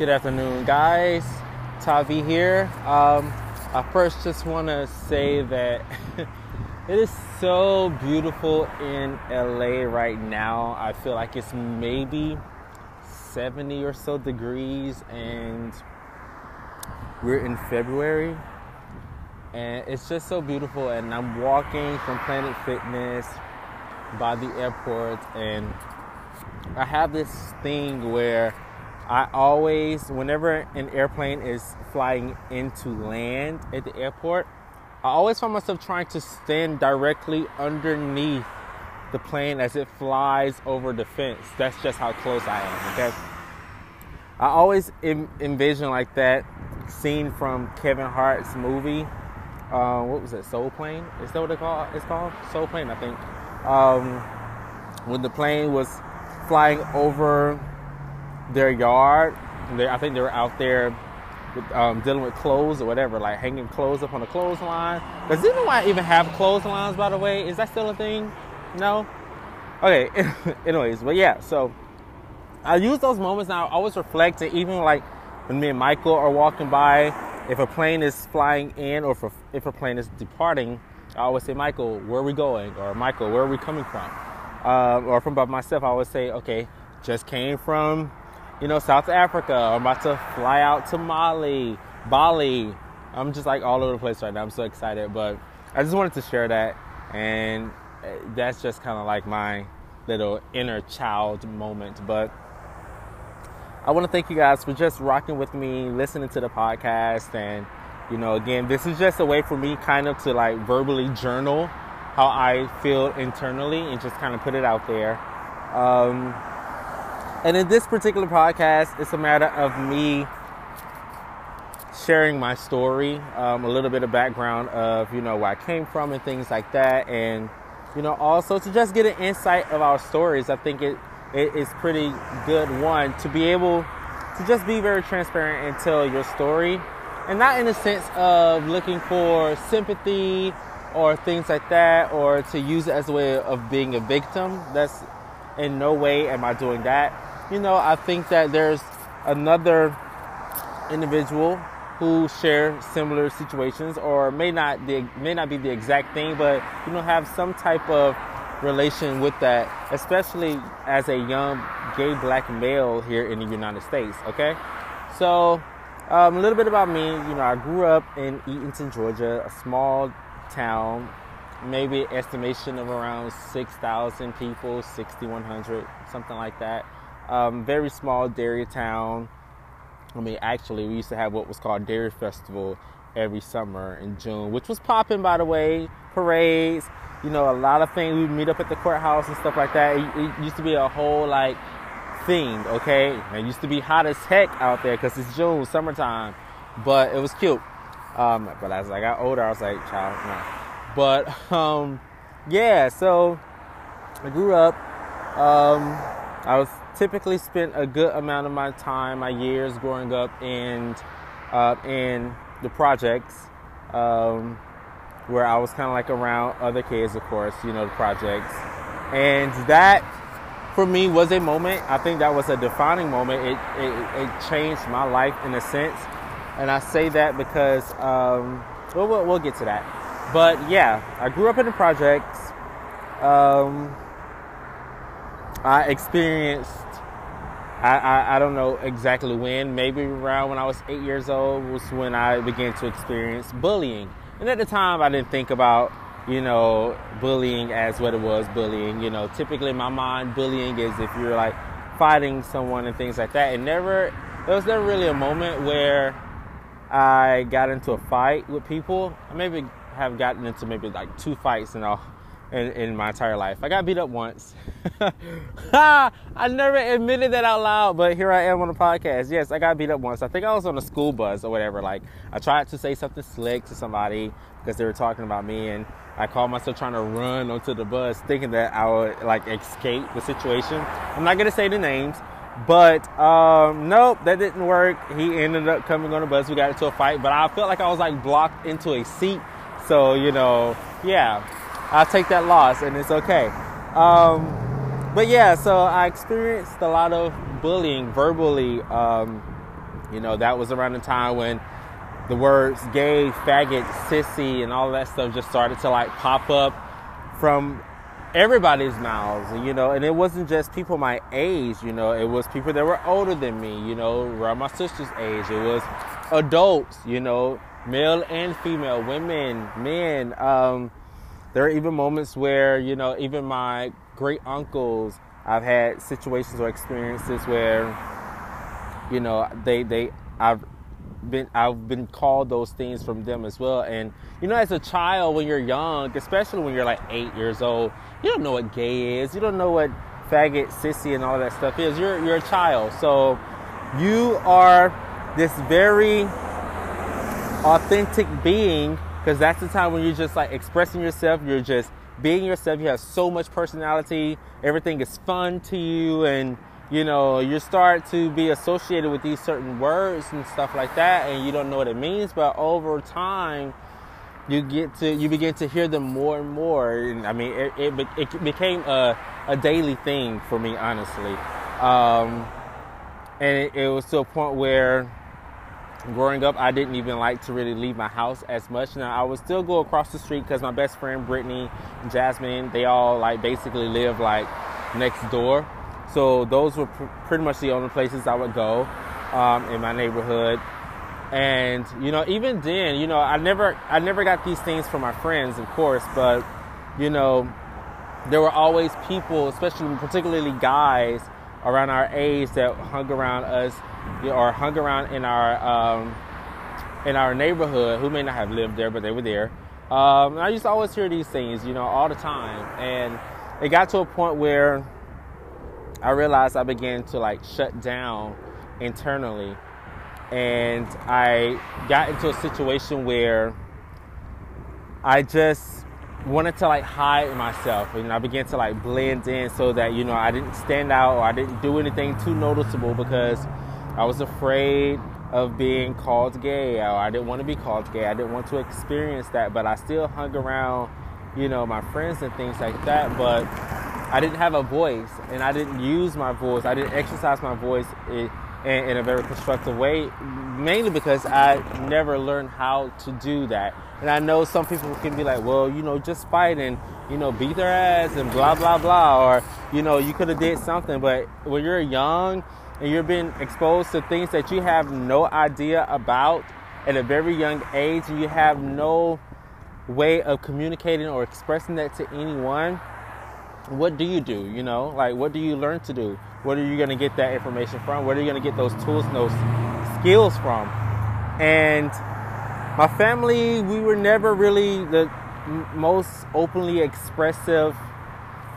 Good afternoon, guys. Tavi here. Um, I first just want to say that it is so beautiful in LA right now. I feel like it's maybe 70 or so degrees, and we're in February. And it's just so beautiful. And I'm walking from Planet Fitness by the airport, and I have this thing where I always, whenever an airplane is flying into land at the airport, I always find myself trying to stand directly underneath the plane as it flies over the fence. That's just how close I am, okay? I always Im- envision like that scene from Kevin Hart's movie. Uh, what was it? Soul Plane? Is that what it call, it's called? Soul Plane, I think. Um, when the plane was flying over their yard. They, I think they were out there with, um, dealing with clothes or whatever, like hanging clothes up on a clothesline. Does anyone even have clotheslines, by the way? Is that still a thing? No? Okay, anyways, but yeah, so I use those moments now. I always reflect, and even like when me and Michael are walking by, if a plane is flying in or if a, if a plane is departing, I always say, Michael, where are we going? Or Michael, where are we coming from? Uh, or from by myself, I always say, okay, just came from you know, South Africa. I'm about to fly out to Mali, Bali. I'm just like all over the place right now. I'm so excited, but I just wanted to share that, and eh, that's just kind of like my little inner child moment. But I want to thank you guys for just rocking with me, listening to the podcast, and you know, again, this is just a way for me kind of to like verbally journal how I feel internally and just kind of put it out there. Um, and in this particular podcast, it's a matter of me sharing my story, um, a little bit of background of you know where I came from and things like that, and you know also to just get an insight of our stories. I think it it is pretty good one to be able to just be very transparent and tell your story, and not in the sense of looking for sympathy or things like that, or to use it as a way of being a victim. That's in no way am I doing that you know, I think that there's another individual who share similar situations or may not the, may not be the exact thing, but you know have some type of relation with that, especially as a young gay black male here in the United States. Okay, so um, a little bit about me. You know, I grew up in Eatonton, Georgia, a small town, maybe estimation of around six thousand people, sixty one hundred, something like that. Um, very small dairy town. I mean, actually, we used to have what was called Dairy Festival every summer in June, which was popping, by the way. Parades, you know, a lot of things. We'd meet up at the courthouse and stuff like that. It, it used to be a whole like thing, okay? It used to be hot as heck out there because it's June, summertime, but it was cute. Um, but as I got older, I was like, child, no. But um, yeah, so I grew up. Um, I was typically spent a good amount of my time, my years growing up in uh, in the projects, um, where I was kind of like around other kids, of course, you know, the projects, and that for me was a moment. I think that was a defining moment. It it, it changed my life in a sense, and I say that because um, well, we'll, we'll get to that. But yeah, I grew up in the projects. Um, I experienced I, I, I, don't know exactly when, maybe around when I was eight years old was when I began to experience bullying. And at the time, I didn't think about, you know, bullying as what it was bullying. You know, typically in my mind, bullying is if you're like fighting someone and things like that. And never, there was never really a moment where I got into a fight with people. I maybe have gotten into maybe like two fights in all in, in my entire life. I got beat up once. I never admitted that out loud, but here I am on the podcast. Yes, I got beat up once. I think I was on a school bus or whatever. Like, I tried to say something slick to somebody because they were talking about me, and I called myself trying to run onto the bus, thinking that I would like escape the situation. I'm not gonna say the names, but um, nope, that didn't work. He ended up coming on the bus. We got into a fight, but I felt like I was like blocked into a seat. So you know, yeah, I'll take that loss, and it's okay. Um, but yeah, so I experienced a lot of bullying verbally um, You know, that was around the time when the words gay, faggot, sissy, and all that stuff just started to like pop up from everybody's mouths, you know, and it wasn't just people my age, you know, it was people that were older than me, you know, around my sister's age. It was adults, you know, male and female, women, men. Um, there are even moments where, you know, even my great uncles, I've had situations or experiences where, you know, they they I've been I've been called those things from them as well. And you know, as a child, when you're young, especially when you're like eight years old, you don't know what gay is. You don't know what faggot, sissy, and all that stuff is. You're you're a child, so you are this very authentic being because that's the time when you're just like expressing yourself. You're just being yourself. You have so much personality. Everything is fun to you, and you know, you start to be associated with these certain words and stuff like that, and you don't know what it means, but over time, you get to you begin to hear them more and more. And I mean, it it, it became a a daily thing for me, honestly, um, and it, it was to a point where growing up, I didn't even like to really leave my house as much. Now I would still go across the street because my best friend Brittany, Jasmine, they all like basically live like next door. So those were pr- pretty much the only places I would go um, in my neighborhood. And you know, even then, you know, I never, I never got these things from my friends, of course, but you know, there were always people, especially particularly guys around our age that hung around us or hung around in our um, in our neighborhood who may not have lived there, but they were there. Um, I used to always hear these things, you know, all the time, and it got to a point where I realized I began to like shut down internally. And I got into a situation where I just wanted to like hide myself and I began to like blend in so that you know I didn't stand out or I didn't do anything too noticeable because I was afraid of being called gay I didn't want to be called gay. I didn't want to experience that, but I still hung around, you know, my friends and things like that, but I didn't have a voice and I didn't use my voice. I didn't exercise my voice in, a very constructive way, mainly because I never learned how to do that. And I know some people can be like, well, you know, just fight and, you know, beat their ass and blah, blah, blah. Or, you know, you could have did something. But when you're young and you're being exposed to things that you have no idea about at a very young age and you have no way of communicating or expressing that to anyone, what do you do? You know, like what do you learn to do? What are you going to get that information from? Where are you going to get those tools and those skills from? And my family, we were never really the most openly expressive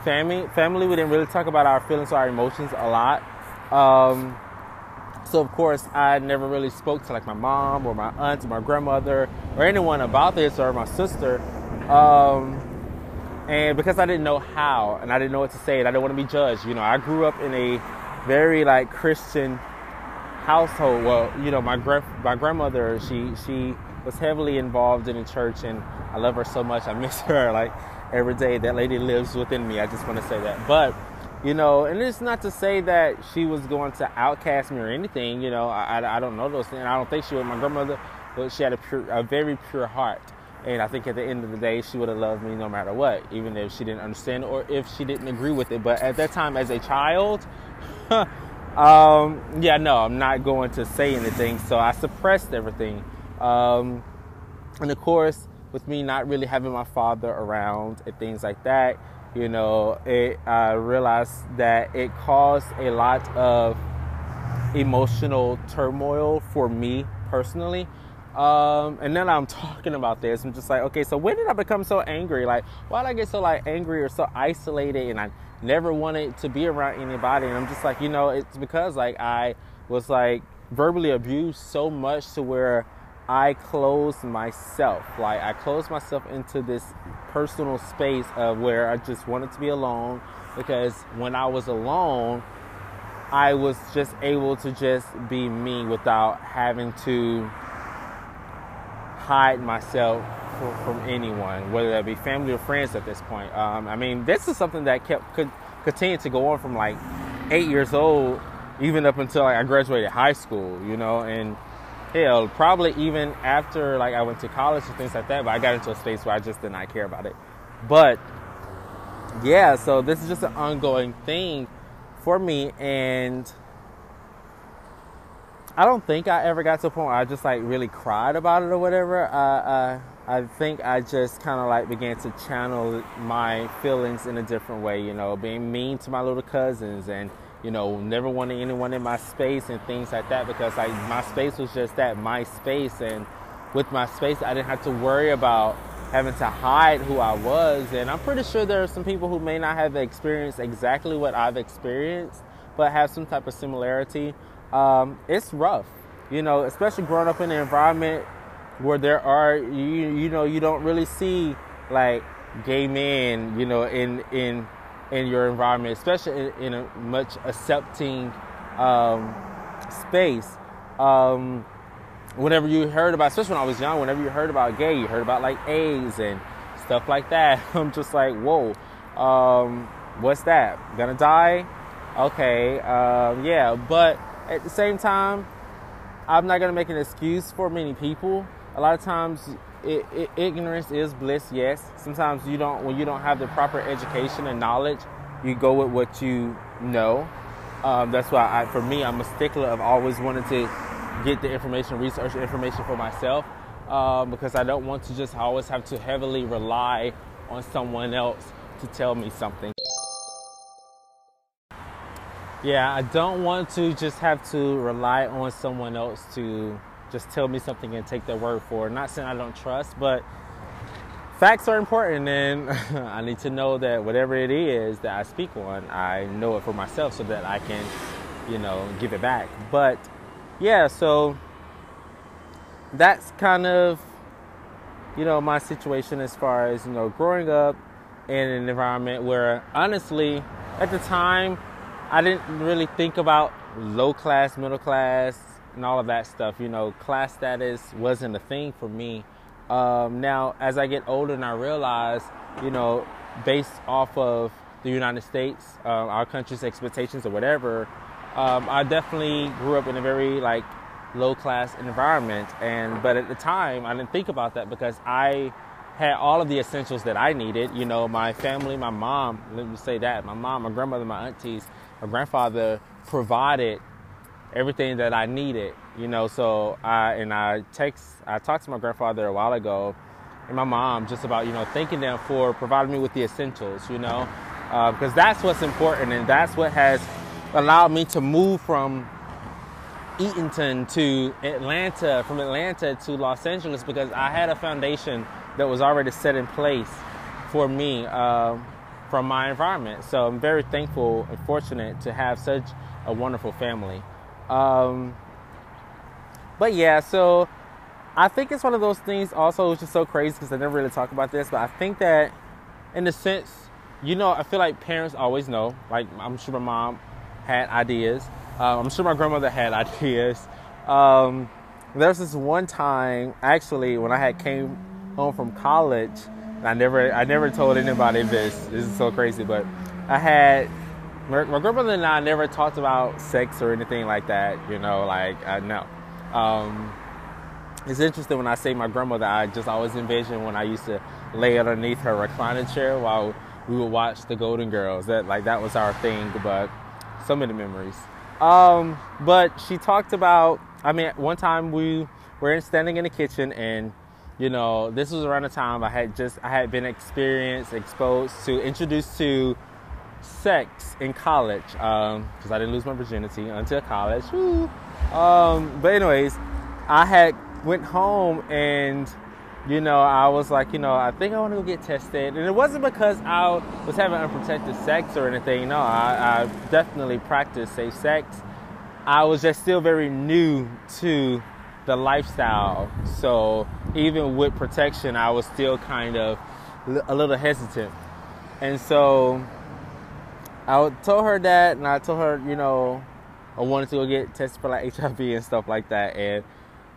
family. Family, we didn't really talk about our feelings or our emotions a lot. Um, so of course, I never really spoke to like my mom or my aunt or my grandmother or anyone about this or my sister. Um, and because I didn't know how and I didn't know what to say and I didn't want to be judged, you know, I grew up in a very like Christian household. Well, you know, my gra- my grandmother, she she was heavily involved in the church and I love her so much. I miss her like every day. That lady lives within me. I just want to say that. But you know, and it's not to say that she was going to outcast me or anything. You know, I, I, don't know those things. I don't think she was my grandmother, but she had a pure, a very pure heart. And I think at the end of the day, she would have loved me no matter what, even if she didn't understand or if she didn't agree with it. But at that time, as a child, um, yeah, no, I'm not going to say anything. So I suppressed everything. Um, and of course, with me not really having my father around and things like that, you know, it, I realized that it caused a lot of emotional turmoil for me personally. Um, and then I'm talking about this. I'm just like, okay, so when did I become so angry? Like, why did I get so like angry or so isolated? And I never wanted to be around anybody. And I'm just like, you know, it's because like I was like verbally abused so much to where I closed myself. Like I closed myself into this personal space of where I just wanted to be alone because when I was alone, I was just able to just be me without having to hide myself from, from anyone, whether that be family or friends at this point. Um, I mean, this is something that kept could continue to go on from like eight years old even up until like, I graduated high school, you know, and hell, probably even after like I went to college and things like that. But I got into a space where I just did not care about it. But yeah, so this is just an ongoing thing for me, and I don't think I ever got to a point where I just like really cried about it or whatever. Uh, uh, I think I just kind of like began to channel my feelings in a different way, you know, being mean to my little cousins and, you know, never wanting anyone in my space and things like that because like my space was just that, my space. And with my space, I didn't have to worry about having to hide who I was. And I'm pretty sure there are some people who may not have experienced exactly what I've experienced, but have some type of similarity. Um, it's rough, you know, especially growing up in an environment where there are you you know you don't really see like gay men you know in in in your environment especially in, in a much accepting um, space. Um, whenever you heard about especially when i was young whenever you heard about gay you heard about like aids and stuff like that i'm just like whoa. Um, what's that? Gonna die? Okay um, yeah but at the same time i'm not gonna make an excuse for many people. A lot of times it, it, ignorance is bliss yes. Sometimes you don't when you don't have the proper education and knowledge you go with what you know. Um, that's why I, for me i'm a stickler of always wanting to get the information research information for myself um, because i don't want to just always have to heavily rely on someone else to tell me something. Yeah i don't want to just have to rely on someone else to just tell me something and take their word for it. Not saying I don't trust, but facts are important and I need to know that whatever it is that I speak on, I know it for myself so that I can, you know, give it back. But yeah, so that's kind of you know my situation as far as you know growing up in an environment where honestly at the time I didn't really think about low class, middle class, and all of that stuff. You know, class status wasn't a thing for me. Um, now, as I get older and I realize, you know, based off of the United States, uh, our country's expectations or whatever, um, I definitely grew up in a very like low class environment. And but at the time, I didn't think about that because I had all of the essentials that I needed. You know, my family, my mom. Let me say that my mom, my grandmother, my aunties, my grandfather provided everything that I needed, you know. So I and I text, I talked to my grandfather a while ago, and my mom just about you know thanking them for providing me with the essentials, you know, because uh, that's what's important and that's what has allowed me to move from Eatonton to Atlanta, from Atlanta to Los Angeles because I had a foundation that was already set in place for me uh, from my environment. So I'm very thankful and fortunate to have such a wonderful family. Um, but yeah, so I think it's one of those things also which is so crazy because I never really talk about this, but I think that in a sense, you know, I feel like parents always know. Like I'm sure my mom had ideas. Um, I'm sure my grandmother had ideas. Um, there's this one time actually when I had came home from college. I never I never told anybody this. This is so crazy, but I had my, my grandmother and I never talked about sex or anything like that. You know, like I know. Um, it's interesting when I say my grandmother. I just always envision when I used to lay underneath her recliner chair while we would watch the Golden Girls. That like that was our thing. But so many memories. Um, but she talked about. I mean, one time we were standing in the kitchen and you know this was around the time i had just i had been experienced exposed to introduced to sex in college because um, I didn't lose my virginity until college. Um, but anyways, I had went home and you know I was like, you know, I think I want to go get tested, and it wasn't because I was having unprotected sex or anything. No, I, I definitely practiced safe sex. I was just still very new to the lifestyle, so even with protection, I was still kind of a little hesitant, and so I told her that, and I told her, you know, I wanted to go get tested for like HIV and stuff like that. And,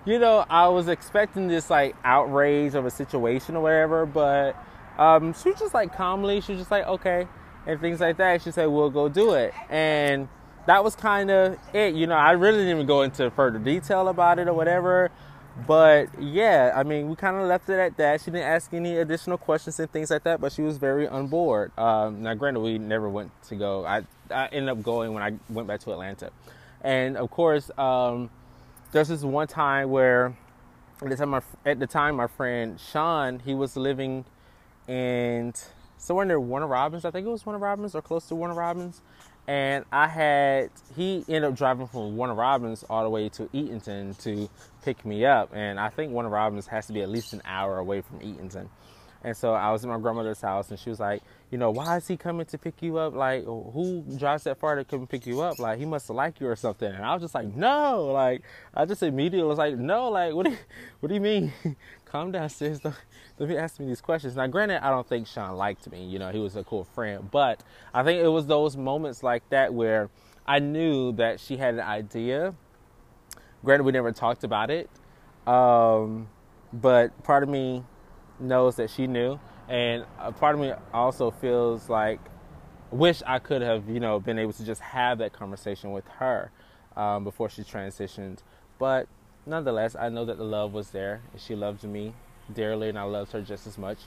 you know, I was expecting this like outrage of a situation or whatever, but um, she was just like calmly, she was just like, okay, and things like that. She said, we'll go do it. And that was kind of it. You know, I really didn't even go into further detail about it or whatever. But yeah, I mean, we kind of left it at that. She didn't ask any additional questions and things like that, but she was very on board. Um, now, granted, we never went to go. I, I ended up going when I went back to Atlanta. And of course, um, there's this one time where at the time, my, at the time, my friend Sean, he was living in somewhere near Warner Robins. I think it was Warner Robins or close to Warner Robins and I had he ended up driving from Warner Robins all the way to Eatonton to pick me up, and I think Warner Robins has to be at least an hour away from Eatonton. And so I was in my grandmother's house, and she was like, you know, why is he coming to pick you up? Like, who drives that far to come pick you up? Like, he must like you or something. And I was just like, no. Like, I just immediately was like, no. Like, what do you, what do you mean? Calm down, sis. Don't, don't be asking me these questions. Now, granted, I don't think Sean liked me. You know, he was a cool friend. But I think it was those moments like that where I knew that she had an idea. Granted, we never talked about it. Um, but part of me knows that she knew, and a part of me also feels like wish I could have you know been able to just have that conversation with her um, before she transitioned. But nonetheless, I know that the love was there, and she loved me dearly, and I loved her just as much.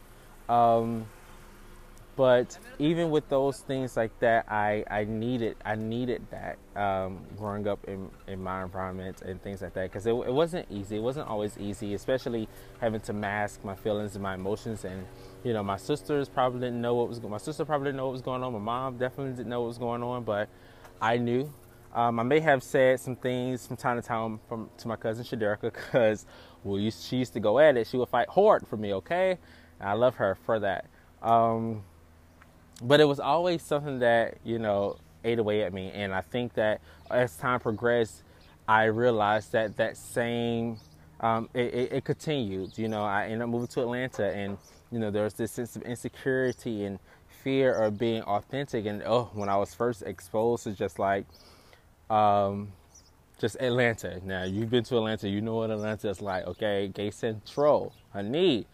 Um, but even with those things like that, I, I needed I needed that um, growing up in, in my environment and things like that because it, it wasn't easy. It wasn't always easy, especially having to mask my feelings and my emotions. And you know, my sisters probably didn't know what was my sister probably didn't know what was going on. My mom definitely didn't know what was going on, but I knew. Um, I may have said some things from time to time from to my cousin Shaderica because well, she used to go at it. She would fight hard for me. Okay, and I love her for that. Um, but it was always something that you know ate away at me and i think that as time progressed i realized that that same um, it, it, it, continued you know i ended up moving to atlanta and you know there was this sense of insecurity and fear of being authentic and oh when i was first exposed to just like um, just atlanta. Now you've been to atlanta. You know what atlanta is like okay? Gay central. Need.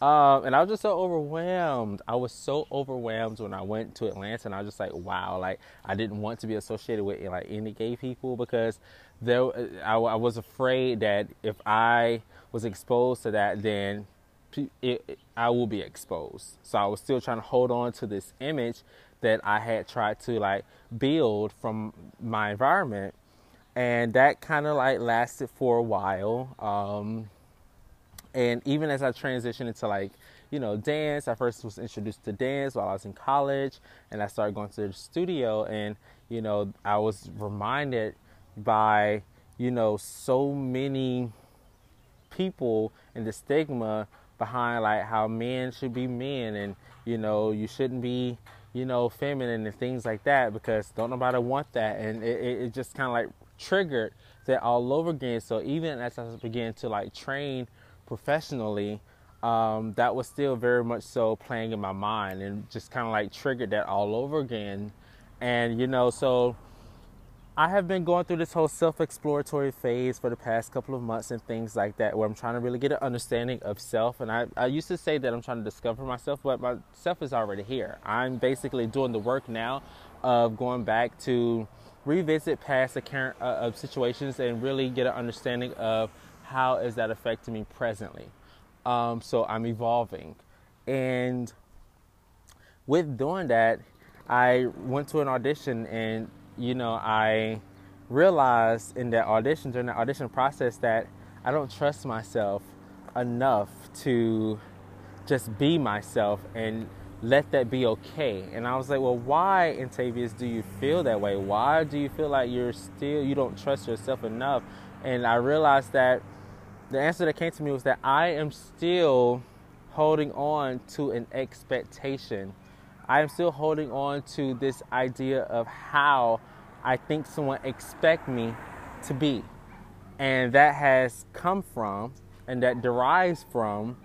Um, and I was just so overwhelmed. I was so overwhelmed when I went to Atlanta, and I was just like, wow, like I didn't want to be associated with like any gay people because there, I, I was afraid that if I was exposed to that, then it, I will be exposed. So I was still trying to hold on to this image that I had tried to like build from my environment, and that kind of like lasted for a while. Um, and even as I transitioned into like, you know, dance, I first was introduced to dance while I was in college and I started going to the studio and, you know, I was reminded by, you know, so many people and the stigma behind like how men should be men and, you know, you shouldn't be, you know, feminine and things like that because don't nobody want that. And it, it just kind of like triggered that all over again. So even as I began to like train professionally, um, that was still very much so playing in my mind and just kind of like triggered that all over again. And, you know, so I have been going through this whole self exploratory phase for the past couple of months and things like that, where I'm trying to really get an understanding of self. And I, I used to say that I'm trying to discover myself, but myself is already here. I'm basically doing the work now of going back to revisit past current uh, of situations and really get an understanding of how is that affecting me presently? Um, so I'm evolving. And with doing that, I went to an audition and, you know, I realized in that audition, during the audition process, that I don't trust myself enough to just be myself and let that be okay. And I was like, well, why, Intavius, do you feel that way? Why do you feel like you're still, you don't trust yourself enough? And I realized that the answer that came to me was that I am still holding on to an expectation. I am still holding on to this idea of how I think someone expect me to be. And that has come from and that derives from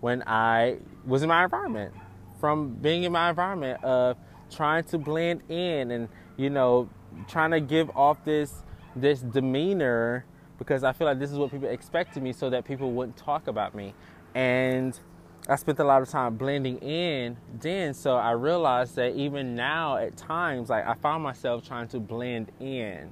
when I was in my environment. From being in my environment of trying to blend in and, you know, trying to give off this this demeanor because I feel like this is what people expect of me so that people wouldn't talk about me. And I spent a lot of time blending in then, so I realized that even now at times, like I found myself trying to blend in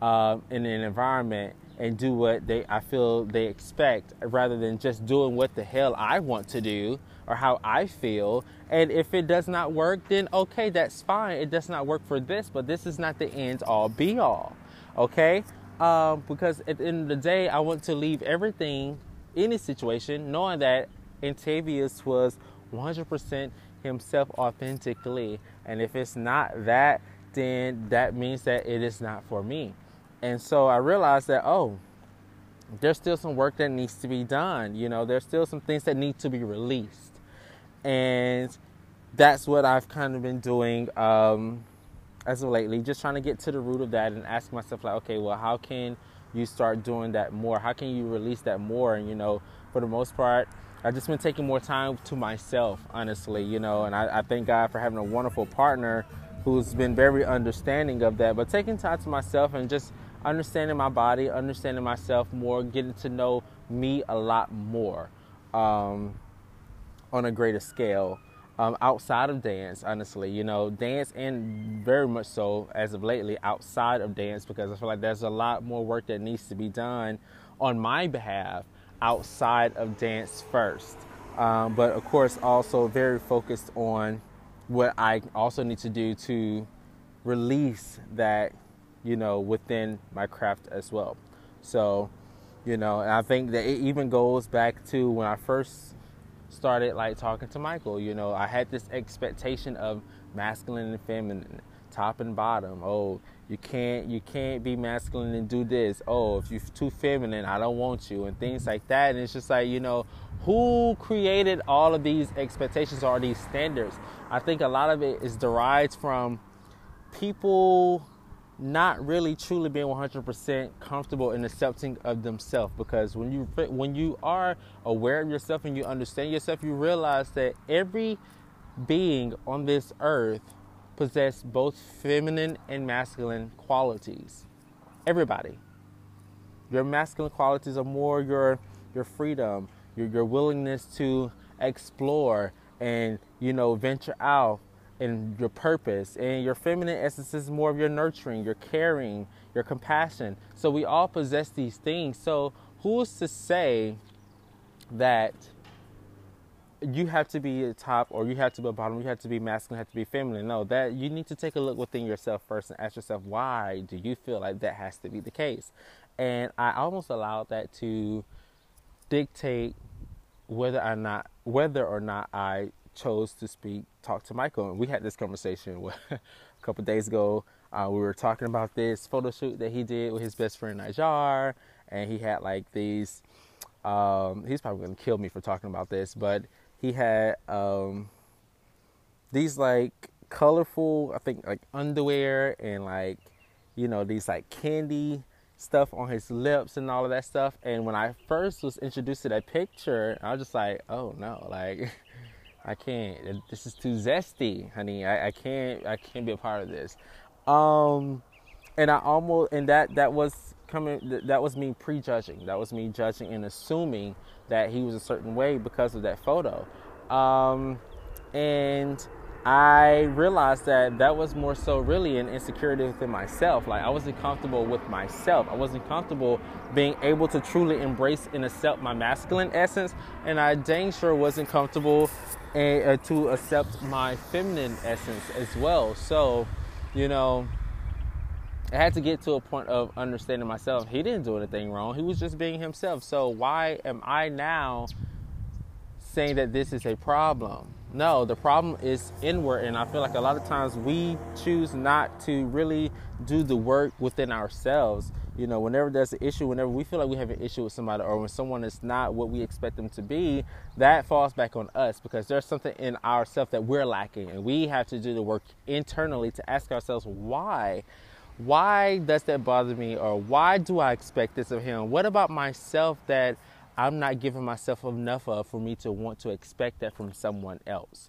uh, in an environment and do what they I feel they expect rather than just doing what the hell I want to do or how I feel. And if it does not work, then okay, that's fine. It does not work for this, but this is not the end all be all. Okay? Um, because at the end of the day, I want to leave everything, any situation, knowing that Antavius was 100% himself authentically. And if it's not that, then that means that it is not for me. And so I realized that, oh, there's still some work that needs to be done. You know, there's still some things that need to be released. And that's what I've kind of been doing um, as of lately, just trying to get to the root of that and ask myself, like, okay, well, how can you start doing that more? How can you release that more? And, you know, for the most part, I've just been taking more time to myself, honestly, you know, and I, I thank God for having a wonderful partner who's been very understanding of that. But taking time to myself and just understanding my body, understanding myself more, getting to know me a lot more um, on a greater scale. Um, outside of dance, honestly, you know, dance and very much so as of lately outside of dance because I feel like there's a lot more work that needs to be done on my behalf outside of dance first. Um, but of course, also very focused on what I also need to do to release that you know, within my craft as well. So, you know, and I think that it even goes back to when I first started like talking to Michael, you know, I had this expectation of masculine and feminine, top and bottom. Oh, you can't you can't be masculine and do this. Oh, if you're too feminine, I don't want you and things like that. And it's just like, you know, who created all of these expectations or these standards? I think a lot of it is derived from people not really truly being 100% comfortable in accepting of themselves because when you when you are aware of yourself and you understand yourself you realize that every being on this earth possess both feminine and masculine qualities everybody your masculine qualities are more your your freedom your your willingness to explore and you know venture out and your purpose. And your feminine essence is more of your nurturing, your caring, your compassion. So we all possess these things. So who's to say that you have to be a top or you have to be a bottom, you have to be masculine, you have to be feminine. No, that you need to take a look within yourself first and ask yourself why do you feel like that has to be the case? And I almost allowed that to dictate whether or not whether or not I chose to speak, talk to Michael, and we had this conversation a couple days ago. Uh, we were talking about this photo shoot that he did with his best friend Najar, and he had like these. Um, he's probably gonna kill me for talking about this, but he had um, these like colorful, I think like underwear and like you know these like candy stuff on his lips and all of that stuff. And when I first was introduced to that picture, I was just like, oh no, like I can't. This is too zesty, honey. I, I can't. I can't be a part of this. Um, and I almost and that that was coming. That was me prejudging. That was me judging and assuming that he was a certain way because of that photo. Um, and I realized that that was more so really an insecurity within myself. Like I wasn't comfortable with myself. I wasn't comfortable being able to truly embrace and accept my masculine essence, and I dang sure wasn't comfortable and, uh, to accept my feminine essence as well. So, you know, I had to get to a point of understanding myself. He didn't do anything wrong. He was just being himself. So why am I now saying that this is a problem? No, the problem is inward, and I feel like a lot of times we choose not to really do the work within ourselves. You know, whenever there's an issue, whenever we feel like we have an issue with somebody, or when someone is not what we expect them to be, that falls back on us because there's something in ourselves that we're lacking, and we have to do the work internally to ask ourselves why. Why does that bother me, or why do I expect this of him? What about myself that I'm not giving myself enough of for me to want to expect that from someone else.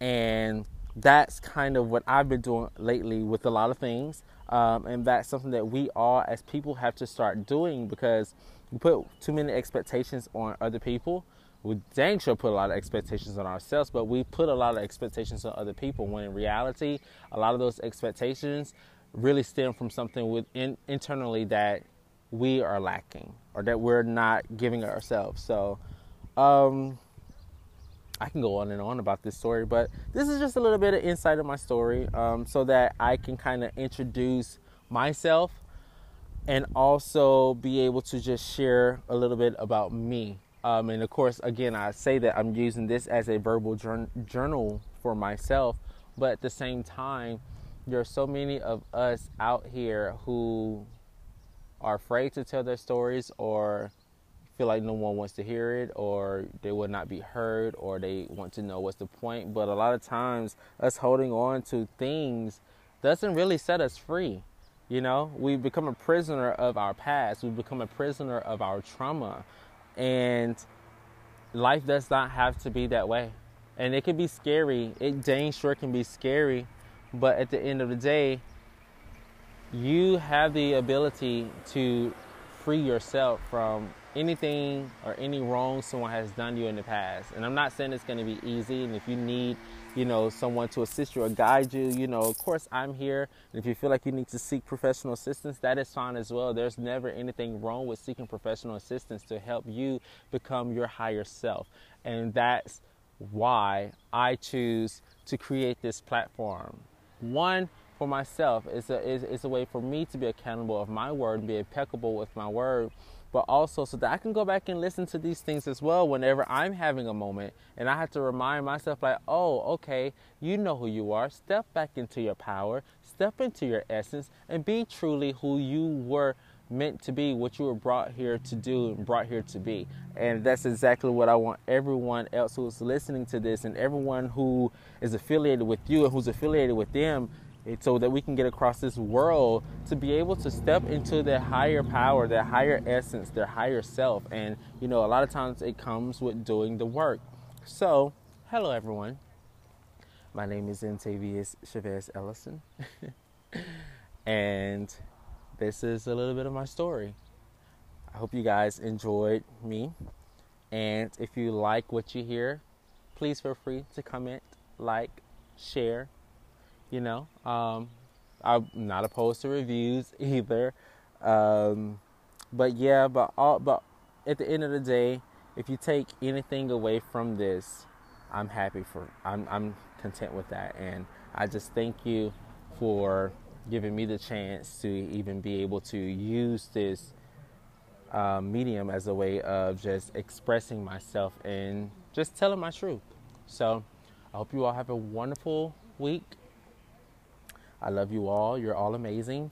And that's kind of what I've been doing lately with a lot of things. Um, and that's something that we all, as people, have to start doing because we put too many expectations on other people we dang sure put a lot of expectations on ourselves, but we put a lot of expectations on other people. When in reality, a lot of those expectations really stem from something within internally that we are lacking or that we're not giving ourselves. So, um, I can go on and on about this story, but this is just a little bit of insight of my story um, so that I can kind of introduce myself and also be able to just share a little bit about me. Um, and of course, again, I say that I'm using this as a verbal journal for myself, but at the same time, there are so many of us out here who are afraid to tell their stories or feel like no one wants to hear it or they will not be heard or they want to know what's the point. But a lot of times, us holding on to things doesn't really set us free. You know, we become a prisoner of our past, we become a prisoner of our trauma. And life does not have to be that way. And it can be scary. It dang sure can be scary. But at the end of the day, you have the ability to free yourself from anything or any wrong someone has done you in the past. And I'm not saying it's going to be easy. And if you need, you know, someone to assist you or guide you, you know, of course I'm here. And if you feel like you need to seek professional assistance, that is fine as well. There's never anything wrong with seeking professional assistance to help you become your higher self. And that's why I choose to create this platform. One, for myself, it's a, it's, it's a way for me to be accountable of my word and be impeccable with my word but also so that I can go back and listen to these things as well whenever I'm having a moment. And I have to remind myself, like, oh, okay, you know who you are. Step back into your power, step into your essence, and be truly who you were meant to be, what you were brought here to do and brought here to be. And that's exactly what I want everyone else who's listening to this and everyone who is affiliated with you and who's affiliated with them eh, so that we can get across this world to be able to step into their higher power, their higher essence, their higher self. And, you know, a lot of times it comes with doing the work. So, hello everyone. My name is Ntavius Chavez Ellison. and this is a little bit of my story. I hope you guys enjoyed me. And if you like what you hear, please feel free to comment, like, share, you know, um, I'm not opposed to reviews either. Um, but yeah, but all, but at the end of the day, if you take anything away from this, I'm happy for. I'm I'm content with that, and I just thank you for giving me the chance to even be able to use this uh, medium as a way of just expressing myself and just telling my truth. So I hope you all have a wonderful week I love you all. You're all amazing.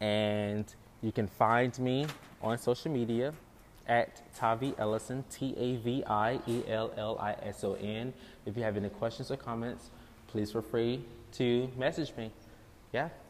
And you can find me on social media at Tavi Ellison, T A V I E L L I S O N. If you have any questions or comments, please feel free to message me. Yeah,